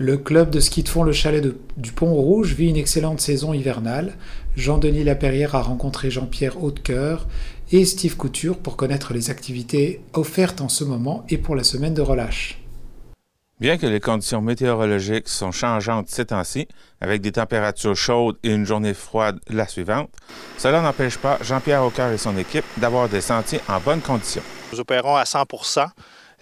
Le club de ski de fond Le Chalet du Pont-Rouge vit une excellente saison hivernale. Jean-Denis Laperrière a rencontré Jean-Pierre Hautecoeur et Steve Couture pour connaître les activités offertes en ce moment et pour la semaine de relâche. Bien que les conditions météorologiques sont changeantes ces temps-ci, avec des températures chaudes et une journée froide la suivante, cela n'empêche pas Jean-Pierre Hautecoeur et son équipe d'avoir des sentiers en bonnes conditions. Nous opérons à 100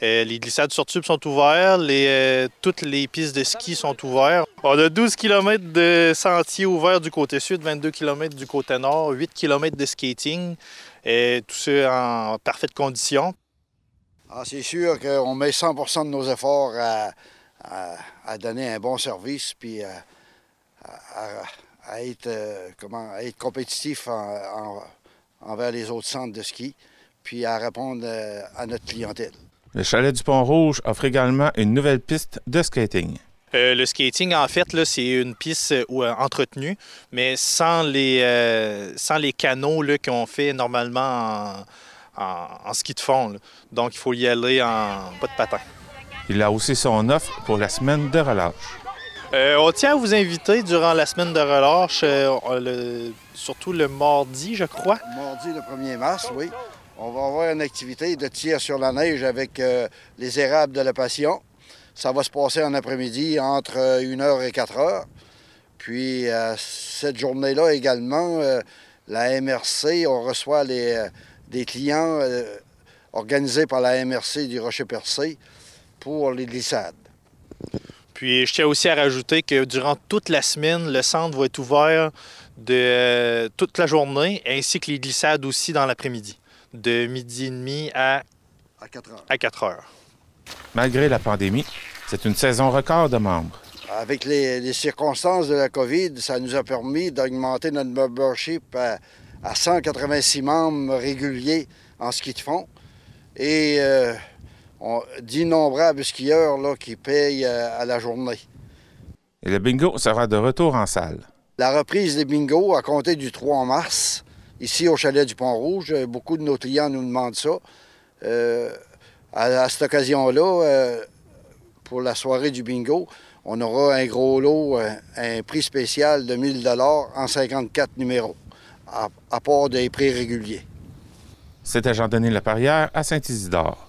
euh, les glissades sur tube sont ouvertes, euh, toutes les pistes de ski sont ouvertes. On a 12 km de sentiers ouverts du côté sud, 22 km du côté nord, 8 km de skating, et tout ça en parfaite condition. Ah, c'est sûr qu'on met 100% de nos efforts à, donner un bon service puis à, euh, être compétitif envers les autres centres de ski puis à répondre à notre clientèle. Le chalet du Pont-Rouge offre également une nouvelle piste de skating. Euh, le skating, en fait, c'est une piste euh, entretenue, mais sans les, euh, sans les canaux qu'on fait normalement en, ski de fond. Donc, il faut y aller en pas de patin. Il a aussi son offre pour la semaine de relâche. on tient à vous inviter durant la semaine de relâche, surtout le mardi, je crois. Mardi, le 1er mars, oui. On va avoir une activité de tir sur la neige avec euh, les érables de la Passion. Ça va se passer en après-midi entre 1h euh, et 4h. Puis euh, cette journée-là également, la MRC, on reçoit des clients organisés par la MRC du Rocher-Percé pour les glissades. Puis je tiens aussi à rajouter que durant toute la semaine, le centre va être ouvert de toute la journée, ainsi que les glissades aussi dans l'après-midi de midi et demi à, à 4 heures. Malgré la pandémie, c'est une saison record de membres. Avec les, circonstances de la COVID, ça nous a permis d'augmenter notre membership à, 186 membres réguliers en ski de fond et euh, d'innombrables skieurs là, qui payent euh, à la journée. Et le bingo sera de retour en salle. La reprise des bingos a compté du 3 mars ici au chalet du Pont-Rouge. Euh, beaucoup de nos clients nous demandent ça. Euh, à, cette occasion-là, euh, pour la soirée du bingo, on aura un gros lot, un, prix spécial de 1000 en 54 numéros, à, à part des prix réguliers. C'était Jean-Denis Laparrière à Saint-Isidore.